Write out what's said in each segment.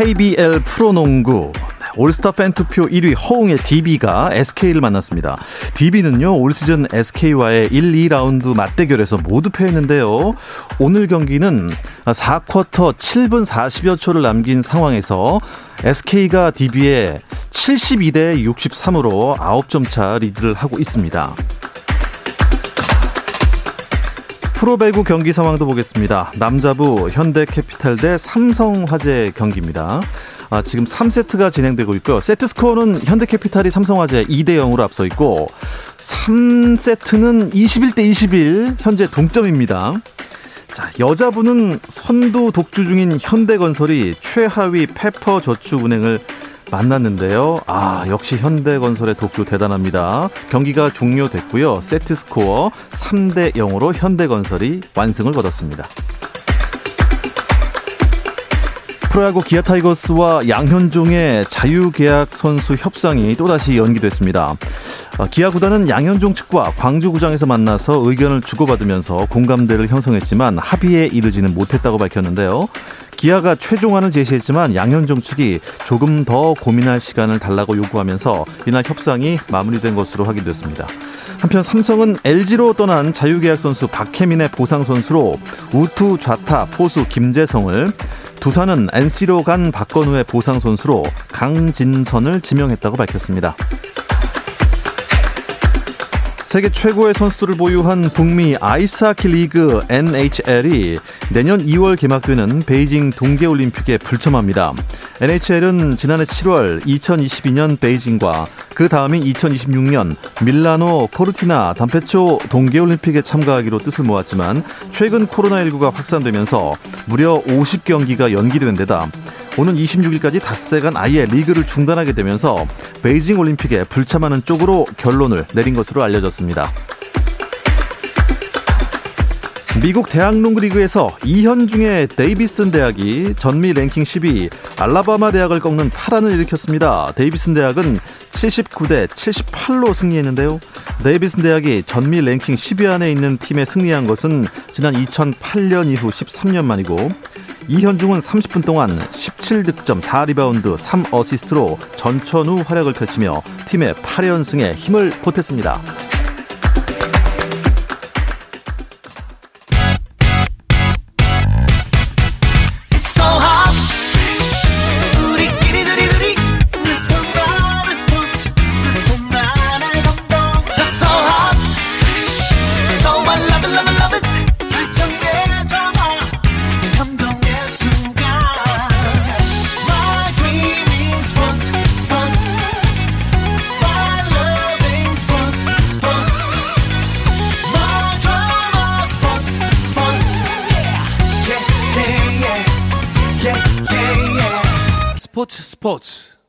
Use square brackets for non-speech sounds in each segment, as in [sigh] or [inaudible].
KBL 프로농구 올스타 팬투표 1위 허웅의 DB가 SK를 만났습니다. DB는요, 올 시즌 SK와의 1, 2라운드 맞대결에서 모두 패했는데요. 오늘 경기는 4쿼터 7분 40여 초를 남긴 상황에서 SK가 DB에 72대 63으로 9점 차 리드를 하고 있습니다. 프로배구 경기 상황도 보겠습니다. 남자부 현대캐피탈 대 삼성화재 경기입니다. 아, 지금 3세트가 진행되고 있고요. 세트 스코어는 현대캐피탈이 삼성화재 2대 0으로 앞서 있고 3세트는 21대 21 현재 동점입니다. 자, 여자부는 선두 독주 중인 현대건설이 최하위 페퍼저축은행을 만났는데요. 아, 역시 현대건설의 독주 대단합니다. 경기가 종료됐고요. 세트 스코어 3대 0으로 현대건설이 완승을 거뒀습니다. 프로야구 기아 타이거스와 양현종의 자유계약 선수 협상이 또다시 연기됐습니다. 아, 기아 구단은 양현종 측과 광주구장에서 만나서 의견을 주고받으면서 공감대를 형성했지만 합의에 이르지는 못했다고 밝혔는데요. 기아가 최종안을 제시했지만 양현종 측이 조금 더 고민할 시간을 달라고 요구하면서 이날 협상이 마무리된 것으로 확인됐습니다. 한편 삼성은 LG로 떠난 자유계약 선수 박해민의 보상 선수로 우투 좌타 포수 김재성을 두산은 NC로 간 박건우의 보상 선수로 강진선을 지명했다고 밝혔습니다. 세계 최고의 선수를 보유한 북미 아이스하키 리그 NHL이 내년 2월 개막되는 베이징 동계올림픽에 불참합니다. NHL은 지난해 7월 2022년 베이징과 그 다음인 2026년 밀라노 코르티나 단페초 동계올림픽에 참가하기로 뜻을 모았지만 최근 코로나19가 확산되면서 무려 50경기가 연기된 데다 오는 26일까지 닷새간 아예 리그를 중단하게 되면서 베이징 올림픽에 불참하는 쪽으로 결론을 내린 것으로 알려졌습니다. 미국 대학 농구 리그에서 이현중의 데이비슨 대학이 전미 랭킹 10위 알라바마 대학을 꺾는 파란을 일으켰습니다. 데이비슨 대학은 79대 78로 승리했는데요. 데이비슨 대학이 전미 랭킹 10위 안에 있는 팀에 승리한 것은 지난 2008년 이후 13년 만이고 이현중은 30분 동안 17득점 4리바운드 3어시스트로 전천후 활약을 펼치며 팀의 8연승에 힘을 보탰습니다. 스포츠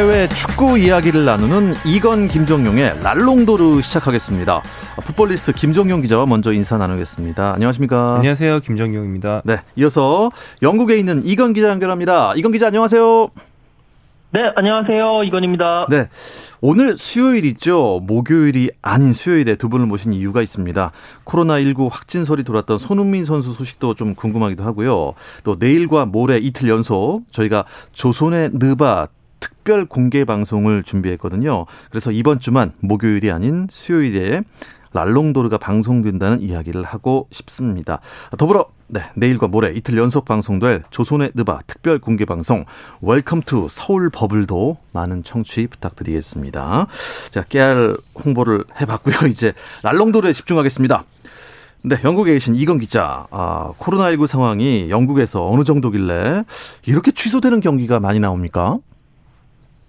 해외 축구 이야기를 나누는 이건 김정용의 랄롱도르 시작하겠습니다. 풋볼리스트 김정용 기자와 먼저 인사 나누겠습니다. 안녕하십니까? 안녕하세요. 김정용입니다. 네. 이어서 영국에 있는 이건 기자 연결합니다. 이건 기자 안녕하세요. 네, 안녕하세요. 이건입니다. 네. 오늘 수요일이죠. 목요일이 아닌 수요일에 두 분을 모신 이유가 있습니다. 코로나19 확진설이 돌았던 손흥민 선수 소식도 좀 궁금하기도 하고요. 또 내일과 모레 이틀 연속 저희가 조선의 느바 특별 공개 방송을 준비했거든요. 그래서 이번 주만 목요일이 아닌 수요일에 랄롱도르가 방송된다는 이야기를 하고 싶습니다. 더불어 네, 내일과 모레 이틀 연속 방송될 조선의 느바 특별 공개 방송 Welcome to Seoul Bubble도 많은 청취 부탁드리겠습니다. 자, 깨알 홍보를 해봤고요. [laughs] 이제 랄롱도르에 집중하겠습니다. 네, 영국에 계신 이건 기자. 아, 코로나19 상황이 영국에서 어느 정도길래 이렇게 취소되는 경기가 많이 나옵니까?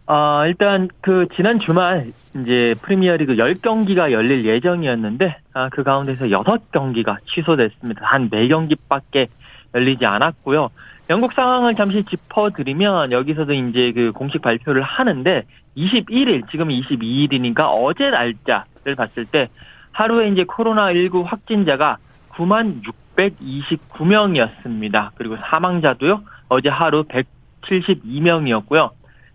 아, 일단 그 지난 주말 이제 프리미어리그 10경기가 열릴 예정이었는데 아, 그 가운데서 6경기가 취소됐습니다. 한 4경기밖에 열리지 않았고요. 영국 상황을 잠시 짚어드리면 여기서도 이제 그 공식 발표를 하는데 21일 지금 22일이니까 어제 날짜를 봤을 때 하루에 이제 코로나19 확진자가 9만 629명이었습니다. 그리고 사망자도요 어제 하루 172명이었고요.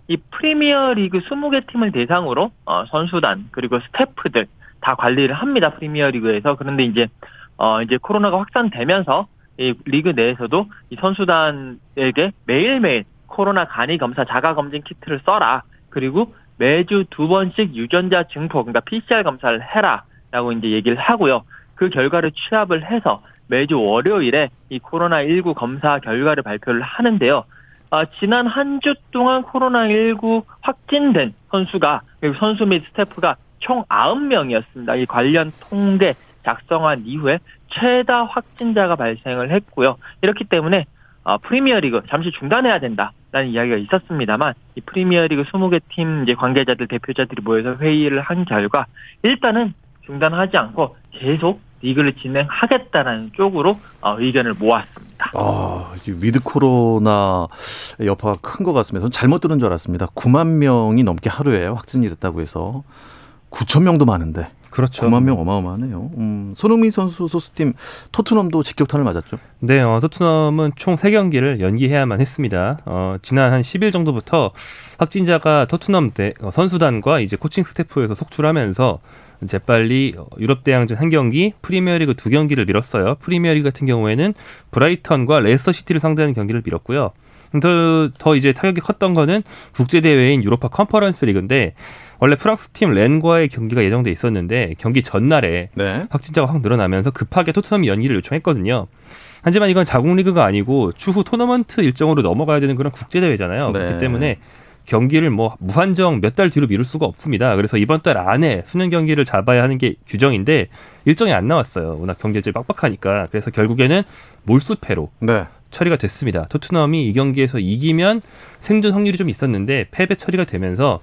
이 프리미어 리그 20개 팀을 대상으로 어, 선수단 그리고 스태프들 다 관리를 합니다. 프리미어 리그에서 그런데 이제 어 이제 코로나가 확산되면서 이 리그 내에서도 이 선수단에게 매일매일 코로나 간이 검사 자가 검진 키트를 써라. 그리고 매주 두 번씩 유전자 증폭 그러니까 PCR 검사를 해라라고 이제 얘기를 하고요. 그 결과를 취합을 해서 매주 월요일에 이 코로나 19 검사 결과를 발표를 하는데요. 아, 지난 한 주 동안 코로나19 확진된 선수가 그리고 선수 및 스태프가 총 9명이었습니다. 이 관련 통계 작성한 이후에 최다 확진자가 발생을 했고요. 이렇기 때문에 어, 프리미어리그 잠시 중단해야 된다라는 이야기가 있었습니다만 이 프리미어리그 20개 팀 이제 관계자들 대표자들이 모여서 회의를 한 결과 일단은 중단하지 않고 계속 리그를 진행하겠다라는 쪽으로 어, 의견을 모았습니다. 아, with 코로나 여파가 큰 것 같습니다. 저는 잘못 들은 줄 알았습니다. 9만 명이 넘게 하루에 확진이 됐다고 해서 9천 명도 많은데. 그렇죠. 9만 명 어마어마하네요. 음, 손흥민 선수 소속팀 토트넘도 직격탄을 맞았죠? 네, 어, 토트넘은 총 3경기를 연기해야만 했습니다. 어, 지난 한 10일 정도부터 확진자가 토트넘 대, 어, 선수단과 이제 코칭 스태프에서 속출하면서 재빨리 유럽 대항전 한 경기, 프리미어리그 두 경기를 미뤘어요. 프리미어리그 같은 경우에는 브라이턴과 레스터 시티를 상대하는 경기를 미뤘고요. 더, 더 이제 타격이 컸던 거는 국제 대회인 유로파 컨퍼런스 리그인데 원래 프랑스 팀 렌과의 경기가 예정돼 있었는데 경기 전날에 네. 확진자가 확 늘어나면서 급하게 토트넘이 연기를 요청했거든요. 하지만 이건 자국 리그가 아니고 추후 토너먼트 일정으로 넘어가야 되는 그런 국제 대회잖아요. 네. 그렇기 때문에 경기를 뭐 무한정 몇 달 뒤로 미룰 수가 없습니다. 그래서 이번 달 안에 순연 경기를 잡아야 하는 게 규정인데 일정이 안 나왔어요. 워낙 경기 일정이 빡빡하니까. 그래서 결국에는 몰수패로 네. 처리가 됐습니다. 토트넘이 이 경기에서 이기면 생존 확률이 좀 있었는데 패배 처리가 되면서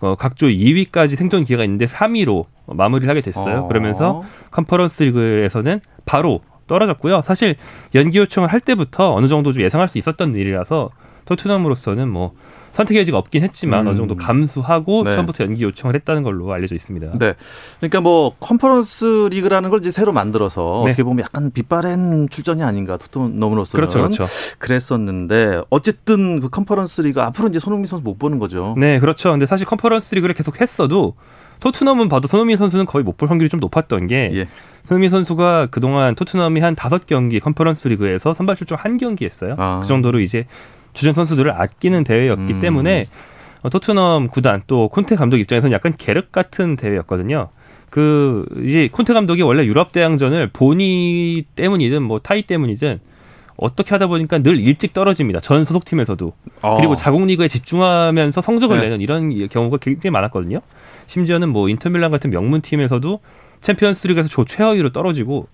어, 각조 2위까지 생존 기회가 있는데 3위로 마무리를 하게 됐어요. 어. 그러면서 컨퍼런스 리그에서는 바로 떨어졌고요. 사실 연기 요청을 할 때부터 어느 정도 좀 예상할 수 있었던 일이라서 토트넘으로서는 뭐 선택의 여지가 없긴 했지만 음. 어느 정도 감수하고 네. 처음부터 연기 요청을 했다는 걸로 알려져 있습니다. 네. 그러니까 뭐 컨퍼런스 리그라는 걸 이제 새로 만들어서 네. 어떻게 보면 약간 빛바랜 출전이 아닌가 토트넘으로서는 그렇죠, 그렇죠. 그랬었는데 어쨌든 그 컨퍼런스 리그 앞으로 이제 손흥민 선수 못 보는 거죠. 네, 그렇죠. 근데 사실 컨퍼런스 리그를 계속 했어도 토트넘은 봐도 손흥민 선수는 거의 못 볼 확률이 좀 높았던 게 예. 손흥민 선수가 그동안 토트넘이 한 다섯 경기 컨퍼런스 리그에서 선발 출전 한 경기 했어요. 아. 그 정도로 이제 주전 선수들을 아끼는 대회였기 음. 때문에 어, 토트넘 구단 또 콘테 감독 입장에서는 약간 계륵 같은 대회였거든요. 그 이제 콘테 감독이 원래 유럽 대항전을 본의 때문이든 뭐 타의 때문이든 어떻게 하다 보니까 늘 일찍 떨어집니다. 전 소속팀에서도. 어. 그리고 자국 리그에 집중하면서 성적을 네. 내는 이런 경우가 굉장히 많았거든요. 심지어는 뭐 인터밀란 같은 명문 팀에서도 챔피언스리그에서 조 최하위로 떨어지고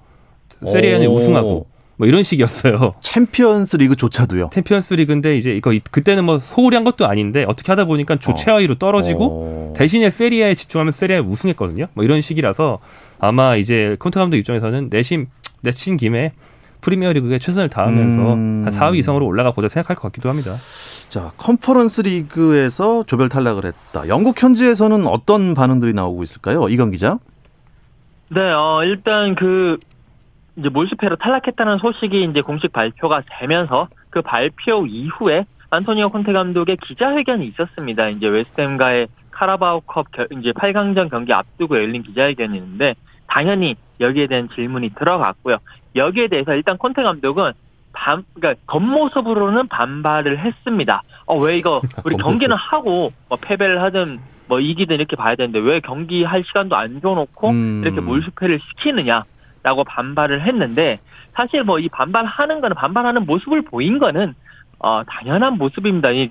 세리에A는 우승하고 뭐 이런 식이었어요. 챔피언스 리그조차도요. 챔피언스 리그인데 이제 이거 그때는 뭐 소홀히 한 것도 아닌데 어떻게 하다 보니까 조 어. 최하위로 떨어지고 어. 대신에 세리에A에 집중하면 세리에A 우승했거든요. 뭐 이런 식이라서 아마 이제 콘테 감독 입장에서는 내심 내친 김에 프리미어 리그에 최선을 다하면서 음. 한 4위 이상으로 올라가 보자 생각할 것 같기도 합니다. 자, 컨퍼런스 리그에서 조별 탈락을 했다. 영국 현지에서는 어떤 반응들이 나오고 있을까요? 이건 기자. 네, 어, 일단 그 이제 몰수패로 탈락했다는 소식이 이제 공식 발표가 되면서 그 발표 이후에 안토니오 콘테 감독의 기자회견이 있었습니다. 이제 웨스트햄과의 카라바오컵 이제 8강전 경기 앞두고 열린 기자회견이 있는데 당연히 여기에 대한 질문이 들어갔고요. 여기에 대해서 일단 콘테 감독은 반, 그러니까 겉모습으로는 반발을 했습니다. 어, 왜 이거 [laughs] 우리 경기는 하고 뭐 패배를 하든 뭐 이기든 이렇게 봐야 되는데 왜 경기 할 시간도 안 줘놓고 음. 이렇게 몰수패를 시키느냐? 라고 반발을 했는데 사실 뭐 이 반발하는 거는 반발하는 모습을 보인 거는 어 당연한 모습입니다. 이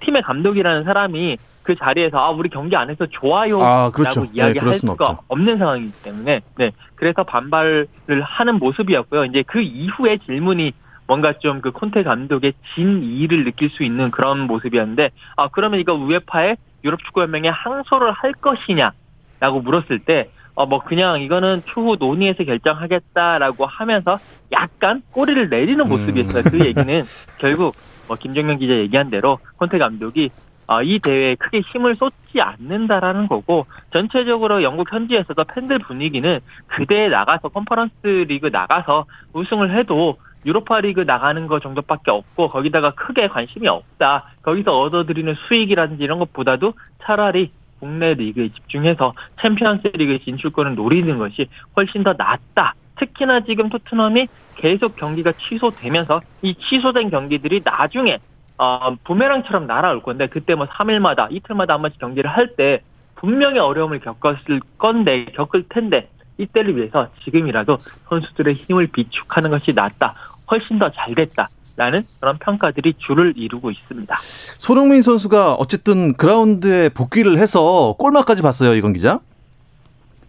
팀의 감독이라는 사람이 그 자리에서 아 우리 경기 안 해서 좋아요 아, 그렇죠. 라고 이야기할 네, 수가 없죠. 없는 상황이기 때문에 네 그래서 반발을 하는 모습이었고요. 이제 그 이후에 질문이 뭔가 좀 그 콘테 감독의 진이를 느낄 수 있는 그런 모습이었는데 아 그러면 이거 우에파에 유럽 축구 연맹에 항소를 할 것이냐라고 물었을 때 어 뭐 그냥 이거는 추후 논의해서 결정하겠다라고 하면서 약간 꼬리를 내리는 모습이었어요. 그 얘기는 [laughs] 결국 뭐 김정용 기자 얘기한 대로 콘테 감독이 어, 이 대회에 크게 힘을 쏟지 않는다라는 거고 전체적으로 영국 현지에서도 팬들 분위기는 그 대회 나가서 컨퍼런스 리그 나가서 우승을 해도 유로파 리그 나가는 거 정도밖에 없고 거기다가 크게 관심이 없다. 거기서 얻어들이는 수익이라든지 이런 것보다도 차라리 국내 리그에 집중해서 챔피언스 리그 진출권을 노리는 것이 훨씬 더 낫다. 특히나 지금 토트넘이 계속 경기가 취소되면서 이 취소된 경기들이 나중에 어, 부메랑처럼 날아올 건데 그때 뭐 3일마다 이틀마다 한 번씩 경기를 할 때 분명히 어려움을 겪었을 건데 겪을 텐데 이때를 위해서 지금이라도 선수들의 힘을 비축하는 것이 낫다. 훨씬 더 잘 됐다 라는 그런 평가들이 줄을 이루고 있습니다. 손흥민 선수가 어쨌든 그라운드에 복귀를 해서 골마까지 봤어요, 이건 기자.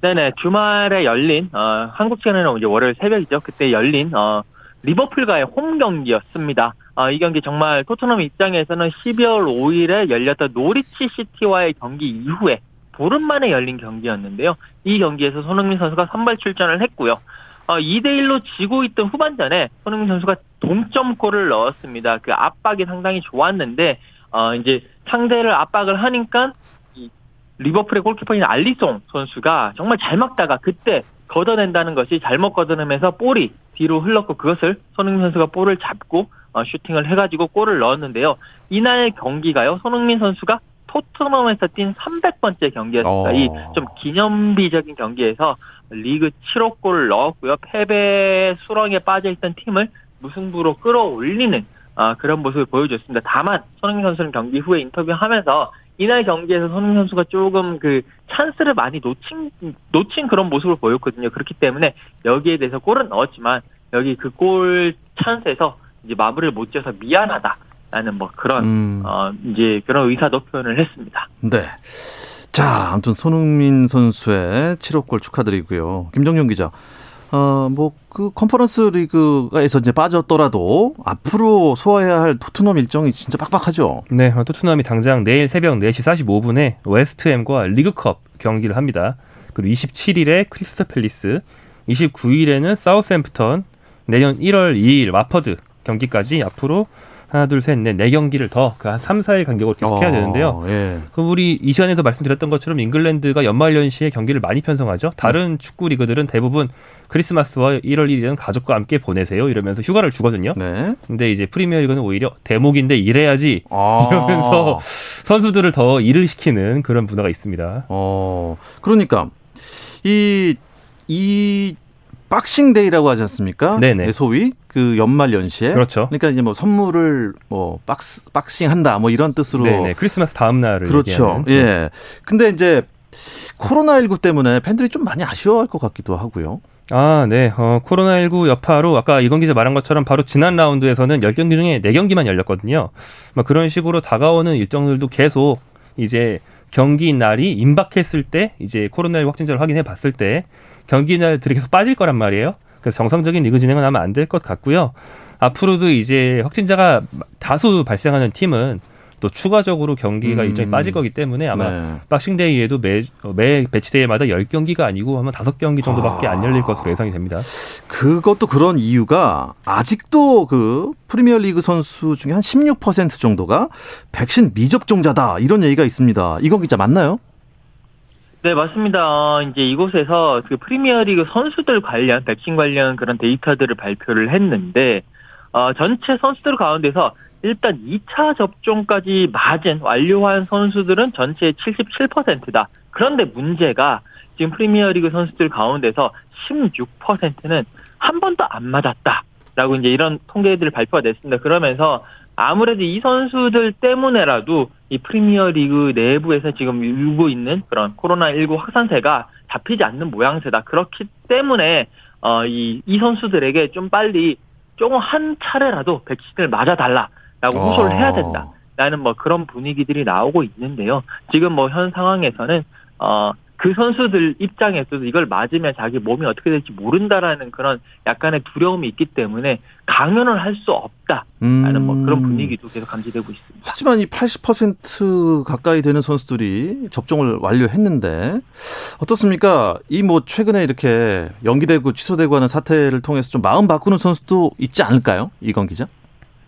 네네 주말에 열린 어, 한국 시간에는 이제 월요일 새벽이죠. 그때 열린 어, 리버풀과의 홈 경기였습니다. 어, 이 경기 정말 토트넘 입장에서는 12월 5일에 열렸던 노리치 시티와의 경기 이후에 보름 만에 열린 경기였는데요. 이 경기에서 손흥민 선수가 선발 출전을 했고요. 어, 2대1로 지고 있던 후반전에 손흥민 선수가 동점골을 넣었습니다. 그 압박이 상당히 좋았는데, 어, 이제 상대를 압박을 하니까, 이 리버풀의 골키퍼인 알리송 선수가 정말 잘 막다가 그때 걷어낸다는 것이 잘못 걷어내면서 볼이 뒤로 흘렀고 그것을 손흥민 선수가 볼을 잡고 어, 슈팅을 해가지고 골을 넣었는데요. 이날 경기가요, 손흥민 선수가 토트넘에서 뛴 300번째 경기였습니다. 어. 이좀 기념비적인 경기에서 리그 7호 골을 넣었고요. 패배 수렁에 빠져있던 팀을 무승부로 끌어올리는 아, 그런 모습을 보여줬습니다. 다만 손흥민 선수는 경기 후에 인터뷰하면서 이날 경기에서 손흥민 선수가 조금 그 찬스를 많이 놓친 놓친 그런 모습을 보였거든요. 그렇기 때문에 여기에 대해서 골은 넣었지만 여기 그 골 찬스에서 이제 마무리를 못 지어서 미안하다라는 뭐 그런 음. 어 이제 그런 의사도 표현을 했습니다. 네. 자, 아무튼 손흥민 선수의 7호 골 축하드리고요. 김정용 기자. 어, 뭐, 그 컨퍼런스 리그에서 이제 빠졌더라도 앞으로 소화해야 할 토트넘 일정이 진짜 빡빡하죠. 네, 어, 토트넘이 당장 내일 새벽 4시 45분에 웨스트햄과 리그컵 경기를 합니다. 그리고 27일에 크리스탈 팰리스, 29일에는 사우스햄프턴, 내년 1월 2일 와퍼드 경기까지 앞으로 하나, 둘, 셋, 넷, 네 경기를 더 그한 3, 4일 간격으로 계속 해야 되는데요. 예. 그 우리 이 시간에도 말씀드렸던 것처럼 잉글랜드가 연말연시에 경기를 많이 편성하죠. 다른 축구 리그들은 대부분 크리스마스와 1월 1일은 가족과 함께 보내세요 이러면서 휴가를 주거든요. 네. 근데 이제 프리미어리그는 오히려 대목인데 일해야지 아. 이러면서 선수들을 더 일을 시키는 그런 문화가 있습니다. 어, 그러니까 이, 이 박싱데이라고 하지 않습니까? 네네. 네, 소위 그 연말 연시에. 그렇죠. 그러니까 이제 뭐 선물을 뭐 박스 박싱한다 뭐 이런 뜻으로. 네네. 크리스마스 다음 날을 그렇죠. 얘기하는. 예. 근데 이제 코로나19 때문에 팬들이 좀 많이 아쉬워할 것 같기도 하고요. 아, 네. 어, 코로나19 여파로 아까 이건 기자 말한 것처럼 바로 지난 라운드에서는 10경기 중에 4경기만 열렸거든요. 막 그런 식으로 다가오는 일정들도 계속 이제 경기 날이 임박했을 때 이제 코로나19 확진자를 확인해 봤을 때 경기 날들이 계속 빠질 거란 말이에요. 그래서 정상적인 리그 진행은 아마 안될 것 같고요. 앞으로도 이제 확진자가 다수 발생하는 팀은 또 추가적으로 경기가 음. 일정이 빠질 거기 때문에 아마 네. 박싱데이에도 매, 어, 매 배치데이마다 10경기가 아니고 아마 5경기 정도밖에 안 열릴 것으로 예상이 됩니다. 그것도 그런 이유가 아직도 그 프리미어 리그 선수 중에 한 16% 정도가 백신 미접종자다 이런 얘기가 있습니다. 이건 기자 맞나요? 네, 맞습니다. 어, 이제 이곳에서 그 프리미어리그 선수들 관련 백신 관련 그런 데이터들을 발표를 했는데 어, 전체 선수들 가운데서 일단 2차 접종까지 맞은 완료한 선수들은 전체의 77%다. 그런데 문제가 지금 프리미어리그 선수들 가운데서 16%는 한 번도 안 맞았다 라고 이제 이런 통계들을 발표가 됐습니다. 그러면서 아무래도 이 선수들 때문에라도 이 프리미어 리그 내부에서 지금 일고 있는 그런 코로나19 확산세가 잡히지 않는 모양새다. 그렇기 때문에, 어, 이, 이 선수들에게 좀 빨리 조금 한 차례라도 백신을 맞아달라라고 호소를 해야 된다. 라는 뭐 그런 분위기들이 나오고 있는데요. 지금 뭐 현 상황에서는 어 그 선수들 입장에서도 이걸 맞으면 자기 몸이 어떻게 될지 모른다라는 그런 약간의 두려움이 있기 때문에 강연을 할 수 없다라는 뭐 그런 음. 분위기도 계속 감지되고 있습니다. 하지만 이 80% 가까이 되는 선수들이 접종을 완료했는데 어떻습니까? 이 뭐 최근에 이렇게 연기되고 취소되고 하는 사태를 통해서 좀 마음 바꾸는 선수도 있지 않을까요? 이건 기자?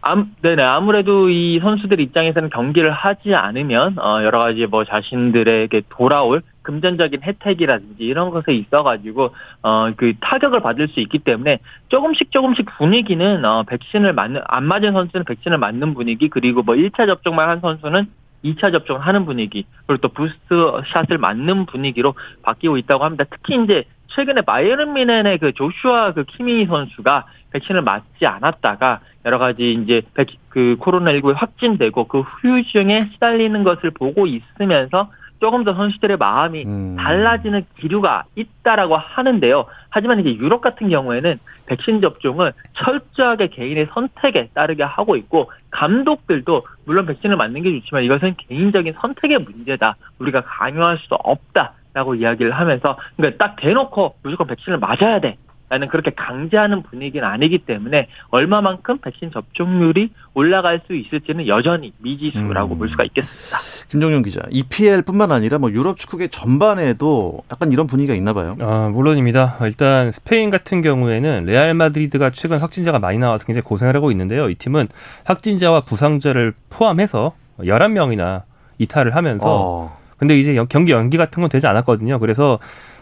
암, 네네. 아무래도 이 선수들 입장에서는 경기를 하지 않으면, 어, 여러 가지 뭐 자신들에게 돌아올 금전적인 혜택이라든지 이런 것에 있어가지고, 어, 그 타격을 받을 수 있기 때문에 조금씩 조금씩 분위기는, 어, 백신을 맞는, 안 맞은 선수는 백신을 맞는 분위기, 그리고 뭐 1차 접종만 한 선수는 2차 접종을 하는 분위기, 그리고 또 부스트 샷을 맞는 분위기로 바뀌고 있다고 합니다. 특히 이제 최근에 바이에른 뮌헨의 그 조슈아 그 키미히 선수가 백신을 맞지 않았다가 여러 가지 이제 백, 그 코로나19에 확진되고 그 후유증에 시달리는 것을 보고 있으면서 조금 더 선수들의 마음이 음. 달라지는 기류가 있다라고 하는데요. 하지만 이제 유럽 같은 경우에는 백신 접종을 철저하게 개인의 선택에 따르게 하고 있고 감독들도 물론 백신을 맞는 게 좋지만 이것은 개인적인 선택의 문제다. 우리가 강요할 수도 없다 라고 이야기를 하면서 그러니까 딱 대놓고 무조건 백신을 맞아야 돼. 라는 그렇게 강제하는 분위기는 아니기 때문에 얼마만큼 백신 접종률이 올라갈 수 있을지는 여전히 미지수라고 음. 볼 수가 있겠습니다. 김종윤 기자. EPL뿐만 아니라 뭐 유럽 축구계 전반에도 약간 이런 분위기가 있나 봐요. 아, 물론입니다. 일단 스페인 같은 경우에는 레알 마드리드가 최근 확진자가 많이 나와서 굉장히 고생을 하고 있는데요. 이 팀은 확진자와 부상자를 포함해서 11명이나 이탈을 하면서 어. 근데 이제 연- 경기 연기 같은 건 되지 않았거든요. 그래서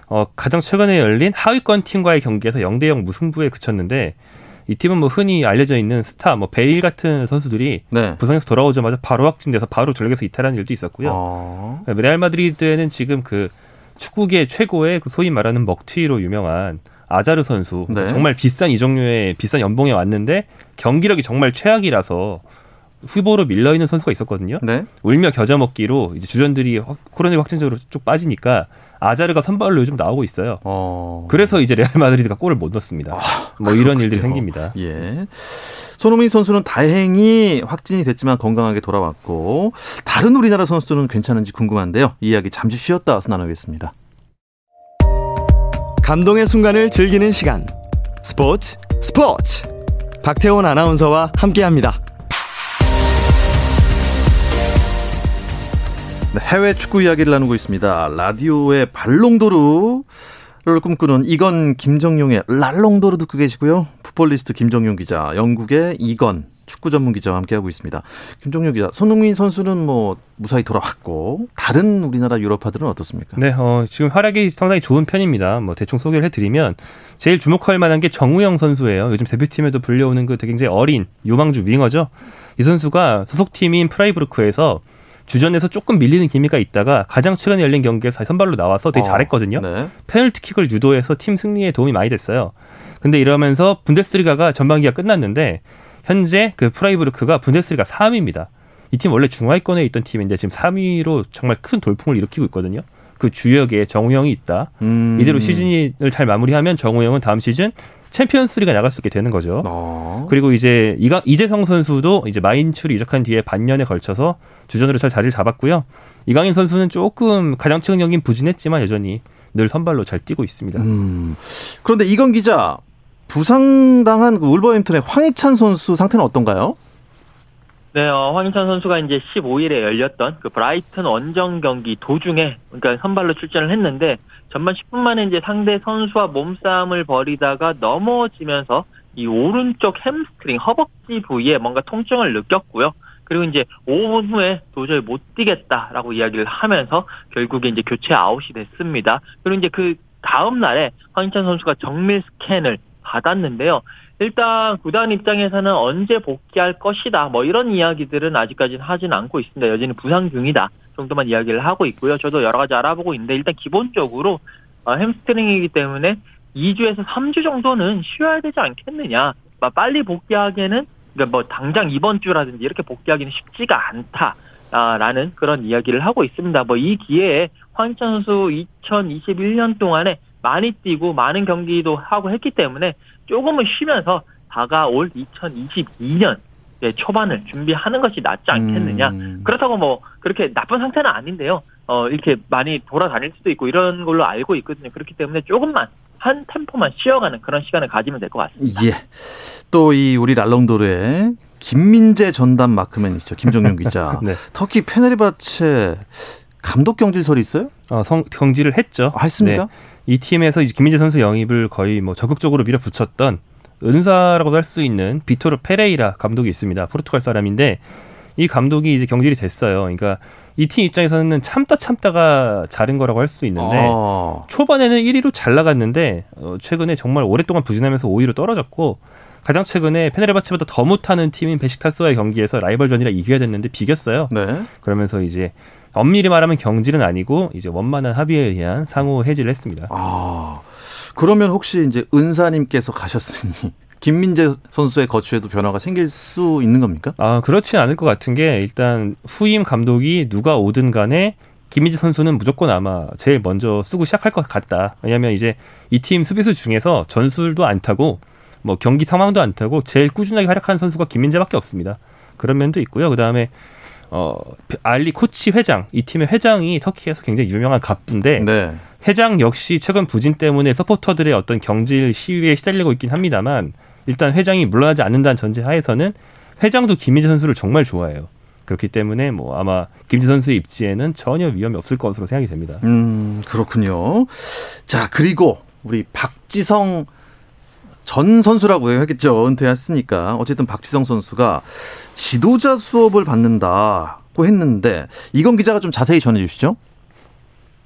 어, 가장 최근에 열린 하위권 팀과의 경기에서 0대 0 무승부에 그쳤는데 이 팀은 뭐 흔히 알려져 있는 스타 뭐 베일 같은 선수들이 네. 부상에서 돌아오자마자 바로 확진돼서 바로 전력에서 이탈하는 일도 있었고요. 어. 레알 마드리드에는 지금 그 축구계 최고의 그 소위 말하는 먹튀로 유명한 아자르 선수 네. 정말 비싼 이 종류의 비싼 연봉에 왔는데 경기력이 정말 최악이라서 후보로 밀려 있는 선수가 있었거든요. 네. 울며 겨자 먹기로 이제 주전들이 확- 코로나19 확진적으로 쭉 빠지니까 아자르가 선발로 요즘 나오고 있어요. 어. 그래서 이제 레알 마드리드가 골을 못 넣습니다. 뭐 이런 일들이 그렇군요. 생깁니다. 예. 손흥민 선수는 다행히 확진이 됐지만 건강하게 돌아왔고 다른 우리나라 선수들은 괜찮은지 궁금한데요. 이 이야기 잠시 쉬었다 와서 나누겠습니다. 감동의 순간을 즐기는 시간. 스포츠 스포츠. 박태원 아나운서와 함께합니다. 해외 축구 이야기를 나누고 있습니다. 라디오의 발롱도르를 꿈꾸는 이건 김정용의 랄롱도르 듣고 계시고요. 풋볼리스트 김정용 기자, 영국의 이건 축구 전문 기자와 함께하고 있습니다. 김정용 기자, 손흥민 선수는 뭐 무사히 돌아왔고 다른 우리나라 유럽파들은 어떻습니까? 네, 어, 지금 활약이 상당히 좋은 편입니다. 뭐 대충 소개를 해드리면 제일 주목할 만한 게 정우영 선수예요. 요즘 대표팀에도 불려오는 그 되게 굉장히 어린 유망주 윙어죠. 이 선수가 소속팀인 프라이부르크에서 주전에서 조금 밀리는 기미가 있다가 가장 최근에 열린 경기에서 선발로 나와서 되게 어, 잘했거든요. 네. 페널티킥을 유도해서 팀 승리에 도움이 많이 됐어요. 근데 이러면서 분데스리가가 전반기가 끝났는데 현재 그 프라이부르크가 분데스리가 3위입니다. 이 팀 원래 중하위권에 있던 팀인데 지금 3위로 정말 큰 돌풍을 일으키고 있거든요. 그 주역에 정우영이 있다. 음. 이대로 시즌을 잘 마무리하면 정우영은 다음 시즌 챔피언스리가 나갈 수 있게 되는 거죠. 어. 그리고 이제 이가 이재성 선수도 이제 마인츠로 이적한 뒤에 반년에 걸쳐서 주전으로 잘 자리를 잡았고요. 이강인 선수는 조금 가장 최근 경기는 부진했지만 여전히 늘 선발로 잘 뛰고 있습니다. 음. 그런데 이건 기자 부상당한 그 울버햄튼의 황희찬 선수 상태는 어떤가요? 네, 어, 황인찬 선수가 이제 15일에 열렸던 그 브라이튼 원정 경기 도중에 그러니까 선발로 출전을 했는데 전반 10분 만에 이제 상대 선수와 몸싸움을 벌이다가 넘어지면서 이 오른쪽 햄스트링 허벅지 부위에 뭔가 통증을 느꼈고요. 그리고 이제 5분 후에 도저히 못 뛰겠다라고 이야기를 하면서 결국에 이제 교체 아웃이 됐습니다. 그리고 이제 그 다음 날에 황희찬 선수가 정밀 스캔을 받았는데요. 일단 구단 입장에서는 언제 복귀할 것이다. 뭐 이런 이야기들은 아직까지는 하진 않고 있습니다. 여전히 부상 중이다. 정도만 이야기를 하고 있고요. 저도 여러 가지 알아보고 있는데 일단 기본적으로 어, 햄스트링이기 때문에 2주에서 3주 정도는 쉬어야 되지 않겠느냐. 막 빨리 복귀하기에는 그러니까 뭐 당장 이번 주라든지 이렇게 복귀하기는 쉽지가 않다 라는 그런 이야기를 하고 있습니다. 뭐 이 기회에 선수 2021년 동안에 많이 뛰고 많은 경기도 하고 했기 때문에 조금은 쉬면서 다가올 2022년 초반을 준비하는 것이 낫지 않겠느냐. 음. 그렇다고 뭐 그렇게 나쁜 상태는 아닌데요. 어 이렇게 많이 돌아다닐 수도 있고 이런 걸로 알고 있거든요. 그렇기 때문에 조금만 한 템포만 쉬어가는 그런 시간을 가지면 될 것 같습니다. 예. 또 이 우리 랄롱도르의 김민재 전담 마크맨이시죠. 김정용 기자. [laughs] 네. 터키 페네르바체 감독 경질설이 있어요? 어, 성, 경질을 했죠. 아, 했습니까? 네. 이 팀에서 이제 김민재 선수 영입을 거의 뭐 적극적으로 밀어붙였던 은사라고도 할 수 있는 비토르 페레이라 감독이 있습니다. 포르투갈 사람인데 이 감독이 이제 경질이 됐어요. 그러니까 이 팀 입장에서는 참다 참다가 자른 거라고 할 수 있는데 아. 초반에는 1위로 잘 나갔는데 어, 최근에 정말 오랫동안 부진하면서 5위로 떨어졌고 가장 최근에 페네르바체보다 더 못하는 팀인 베식타스와의 경기에서 라이벌전이라 이겨야 됐는데 비겼어요. 네. 그러면서 이제 엄밀히 말하면 경질은 아니고 이제 원만한 합의에 의한 상호 해지를 했습니다. 아. 그러면 혹시 이제 은사님께서 가셨으니 [laughs] 김민재 선수의 거취에도 변화가 생길 수 있는 겁니까? 아 그렇진 않을 것 같은 게 일단 후임 감독이 누가 오든 간에 김민재 선수는 무조건 아마 제일 먼저 쓰고 시작할 것 같다. 왜냐하면 이제 이 팀 수비수 중에서 전술도 안 타고 뭐 경기 상황도 안 타고 제일 꾸준하게 활약하는 선수가 김민재밖에 없습니다. 그런 면도 있고요. 그 다음에 어 알리 코치 회장 이 팀의 회장이 터키에서 굉장히 유명한 갑부인데 네. 회장 역시 최근 부진 때문에 서포터들의 어떤 경질 시위에 시달리고 있긴 합니다만 일단 회장이 물러나지 않는다는 전제 하에서는 회장도 김민재 선수를 정말 좋아해요. 그렇기 때문에 뭐 아마 김재 선수의 입지에는 전혀 위험이 없을 것으로 생각이 됩니다. 음, 그렇군요. 자, 그리고 우리 박지성 전 선수라고 하겠죠. 은퇴했으니까. 어쨌든 박지성 선수가 지도자 수업을 받는다고 했는데 이건 기자가 좀 자세히 전해 주시죠.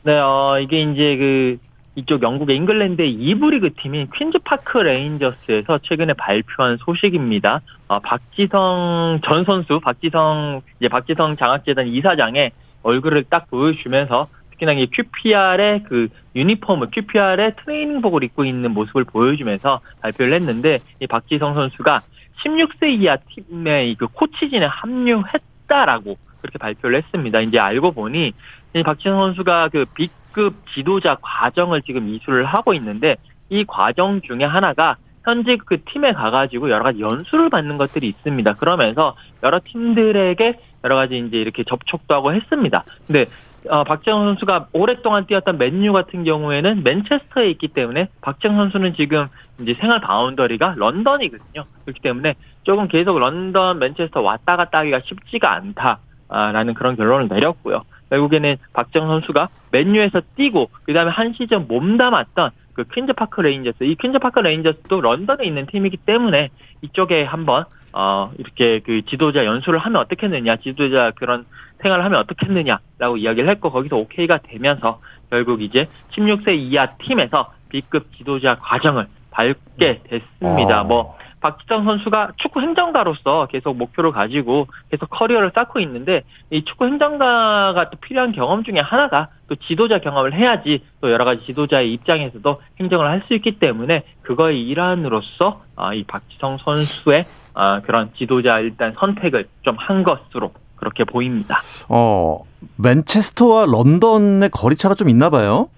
네, 어, 이게 이제 그, 이쪽 영국의 잉글랜드의 이부 리그 팀인 퀸즈파크 레인저스에서 최근에 발표한 소식입니다. 어, 박지성 전 선수, 박지성, 이제 박지성 장학재단 이사장의 얼굴을 딱 보여주면서 특히나 이 QPR의 그 유니폼을, QPR의 트레이닝복을 입고 있는 모습을 보여주면서 발표를 했는데, 이 박지성 선수가 16세 이하 팀의 그 코치진에 합류했다라고 그렇게 발표를 했습니다. 이제 알고 보니 이 박지성 선수가 그 B급 지도자 과정을 지금 이수를 하고 있는데 이 과정 중에 하나가 현재 그 팀에 가가지고 여러 가지 연수를 받는 것들이 있습니다. 그러면서 여러 팀들에게 여러 가지 이제 이렇게 접촉도 하고 했습니다. 근데 어, 박지성 선수가 오랫동안 뛰었던 맨유 같은 경우에는 맨체스터에 있기 때문에 박지성 선수는 지금 이제 생활 바운더리가 런던이거든요. 그렇기 때문에 조금 계속 런던, 맨체스터 왔다 갔다 하기가 쉽지가 않다라는 그런 결론을 내렸고요. 결국에는 박지성 선수가 맨유에서 뛰고 그다음에 한 시즌 몸담았던 그 퀸즈 파크 레인저스 이 퀸즈 파크 레인저스도 런던에 있는 팀이기 때문에 이쪽에 한번 어 이렇게 그 지도자 연수를 하면 어떻겠느냐 지도자 그런 생활을 하면 어떻겠느냐라고 이야기를 했고 거기서 오케이가 되면서 결국 이제 16세 이하 팀에서 B급 지도자 과정을 밟게 됐습니다. 아. 뭐 박지성 선수가 축구 행정가로서 계속 목표를 가지고 계속 커리어를 쌓고 있는데 이 축구 행정가가 또 필요한 경험 중에 하나가 또 지도자 경험을 해야지 또 여러 가지 지도자의 입장에서도 행정을 할 수 있기 때문에 그거의 일환으로서 아, 이 박지성 선수의 아, 그런 지도자 일단 선택을 좀 한 것으로 그렇게 보입니다. 어, 맨체스터와 런던의 거리차가 좀 있나 봐요.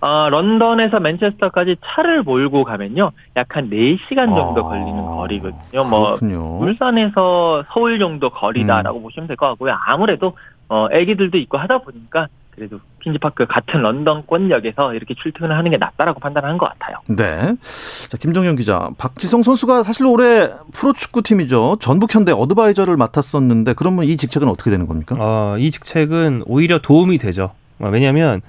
어, 런던에서 맨체스터까지 차를 몰고 가면요. 약 한 4시간 정도 아, 걸리는 거리거든요. 뭐 그렇군요. 울산에서 서울 정도 거리다라고 보시면 될 것 같고요. 아무래도 어 애기들도 있고 하다 보니까 그래도 퀸즈파크 같은 런던권역에서 이렇게 출퇴근을 하는 게 낫다라고 판단한 것 같아요. 네. 자, 김정현 기자. 박지성 선수가 사실 올해 프로축구팀이죠. 전북현대 어드바이저를 맡았었는데 그러면 이 직책은 어떻게 되는 겁니까? 어, 이 직책은 오히려 도움이 되죠. 어, 왜냐하면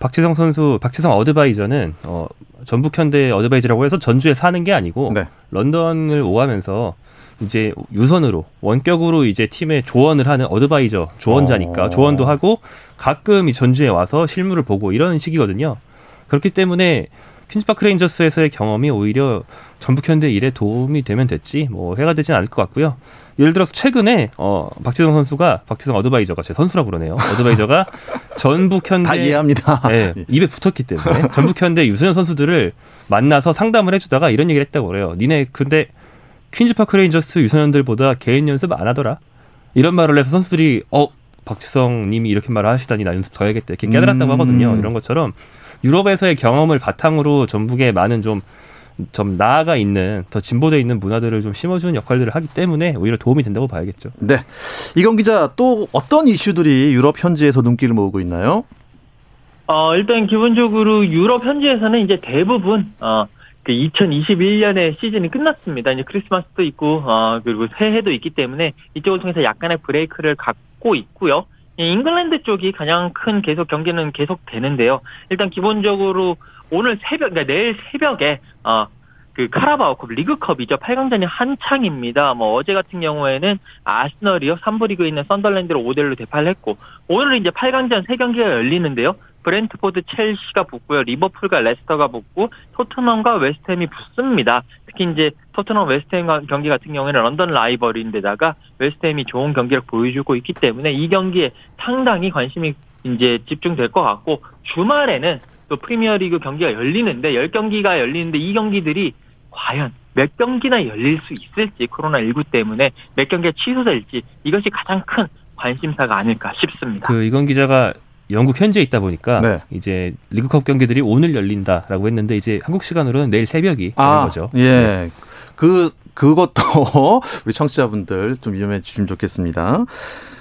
박지성 선수, 박지성 어드바이저는 어, 전북현대 어드바이저라고 해서 전주에 사는 게 아니고 네. 런던을 오가면서 이제 유선으로 원격으로 이제 팀에 조언을 하는 어드바이저 조언자니까 어. 조언도 하고 가끔 이 전주에 와서 실물을 보고 이런 식이거든요. 그렇기 때문에 퀸즈파크 레인저스에서의 경험이 오히려 전북 현대 일에 도움이 되면 됐지 뭐 해가 되진 않을 것 같고요. 예를 들어서 최근에 어 박지성 선수가 박지성 어드바이저가 제 선수라고 그러네요. 어드바이저가 [laughs] 전북 현대 다 이해합니다. 네, 입에 붙었기 때문에 전북 현대 유소년 선수들을 만나서 상담을 해주다가 이런 얘기를 했다고 그래요. 니네 근데 퀸즈파크 레인저스 유소년들보다 개인 연습 안 하더라. 이런 말을 해서 선수들이 어 박지성 님이 이렇게 말을 하시다니 나 연습 더 해야겠다 이렇게 깨달았다고 음. 하거든요. 이런 것처럼 유럽에서의 경험을 바탕으로 전북에 많은 좀 좀 나아가 있는 더 진보돼 있는 문화들을 좀 심어주는 역할들을 하기 때문에 오히려 도움이 된다고 봐야겠죠. 네. 이건 기자 또 어떤 이슈들이 유럽 현지에서 눈길을 모으고 있나요? 어, 일단 기본적으로 유럽 현지에서는 이제 대부분 어, 그 2021년에 시즌이 끝났습니다. 이제 크리스마스도 있고 어, 그리고 새해도 있기 때문에 이쪽을 통해서 약간의 브레이크를 갖고 있고요. 잉글랜드 쪽이 가장 큰 계속 경기는 계속 되는데요. 일단 기본적으로 오늘 새벽, 그러니까 내일 새벽에 어, 그 카라바오컵 리그컵이죠. 8강전이 한창입니다. 뭐 어제 같은 경우에는 아스널이요. 3부 리그에 있는 썬덜랜드를 5대 1로 대파를 했고 오늘은 이제 8강전 3경기가 열리는데요. 브렌트포드 첼시가 붙고요. 리버풀과 레스터가 붙고 토트넘과 웨스트햄이 붙습니다. 특히 이제 토트넘 웨스트햄 경기 같은 경우에는 런던 라이벌인데다가 웨스트햄이 좋은 경기를 보여주고 있기 때문에 이 경기에 상당히 관심이 이제 집중될 것 같고 주말에는 또 프리미어리그 경기가 열리는데 10경기가 열리는데 이 경기들이 과연 몇 경기나 열릴 수 있을지 코로나19 때문에 몇 경기가 취소될지 이것이 가장 큰 관심사가 아닐까 싶습니다. 그 이건 기자가 영국 현지에 있다 보니까 네. 이제 리그컵 경기들이 오늘 열린다라고 했는데 이제 한국 시간으로는 내일 새벽이 아, 되는 거죠. 예. 네. 그 그것도 [laughs] 우리 청취자분들 좀 이용해 주시면 좋겠습니다.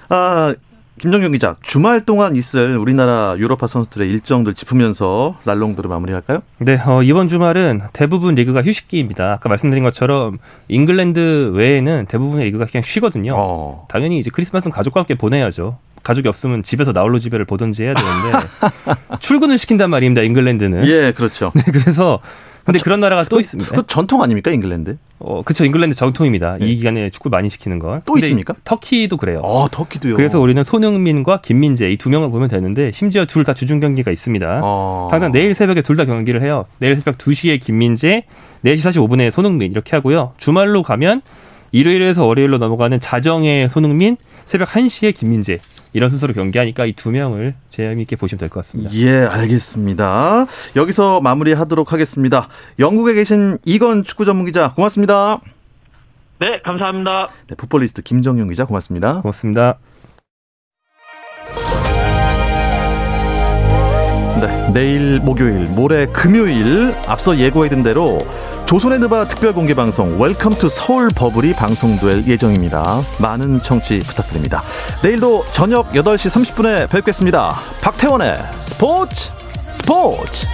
아, 김정경 기자, 주말 동안 있을 우리나라 유럽파 선수들의 일정들 짚으면서 랄롱들을 마무리할까요? 네, 어, 이번 주말은 대부분 리그가 휴식기입니다. 아까 말씀드린 것처럼 잉글랜드 외에는 대부분의 리그가 그냥 쉬거든요. 어. 당연히 이제 크리스마스는 가족과 함께 보내야죠. 가족이 없으면 집에서 나홀로 집에를 보든지 해야 되는데 [laughs] 출근을 시킨단 말입니다. 잉글랜드는. 예, 그렇죠. [laughs] 네, 그래서 근데 그런 나라가 또 있습니다. 그 전통 아닙니까, 잉글랜드? 어, 그쵸. 잉글랜드 전통입니다. 네. 이 기간에 축구 많이 시키는 건. 또 있습니까? 터키도 그래요. 어, 터키도요. 그래서 우리는 손흥민과 김민재 이 두 명을 보면 되는데 심지어 둘 다 주중 경기가 있습니다. 어. 당장 내일 새벽에 둘 다 경기를 해요. 내일 새벽 2시에 김민재, 4시 45분에 손흥민 이렇게 하고요. 주말로 가면 일요일에서 월요일로 넘어가는 자정의 손흥민, 새벽 1시에 김민재 이런 순서로 경기하니까 이 두 명을 재미있게 보시면 될 것 같습니다. 예, 알겠습니다. 여기서 마무리하도록 하겠습니다. 영국에 계신 이건 축구 전문 기자 고맙습니다. 네, 감사합니다. 네, 풋볼리스트 김정용 기자 고맙습니다. 고맙습니다. 네, 내일 목요일, 모레 금요일 앞서 예고해둔 대로 조선의 느바 특별 공개 방송 Welcome to Seoul Bubble이 방송될 예정입니다. 많은 청취 부탁드립니다. 내일도 저녁 8시 30분에 뵙겠습니다. 박태원의 스포츠 스포츠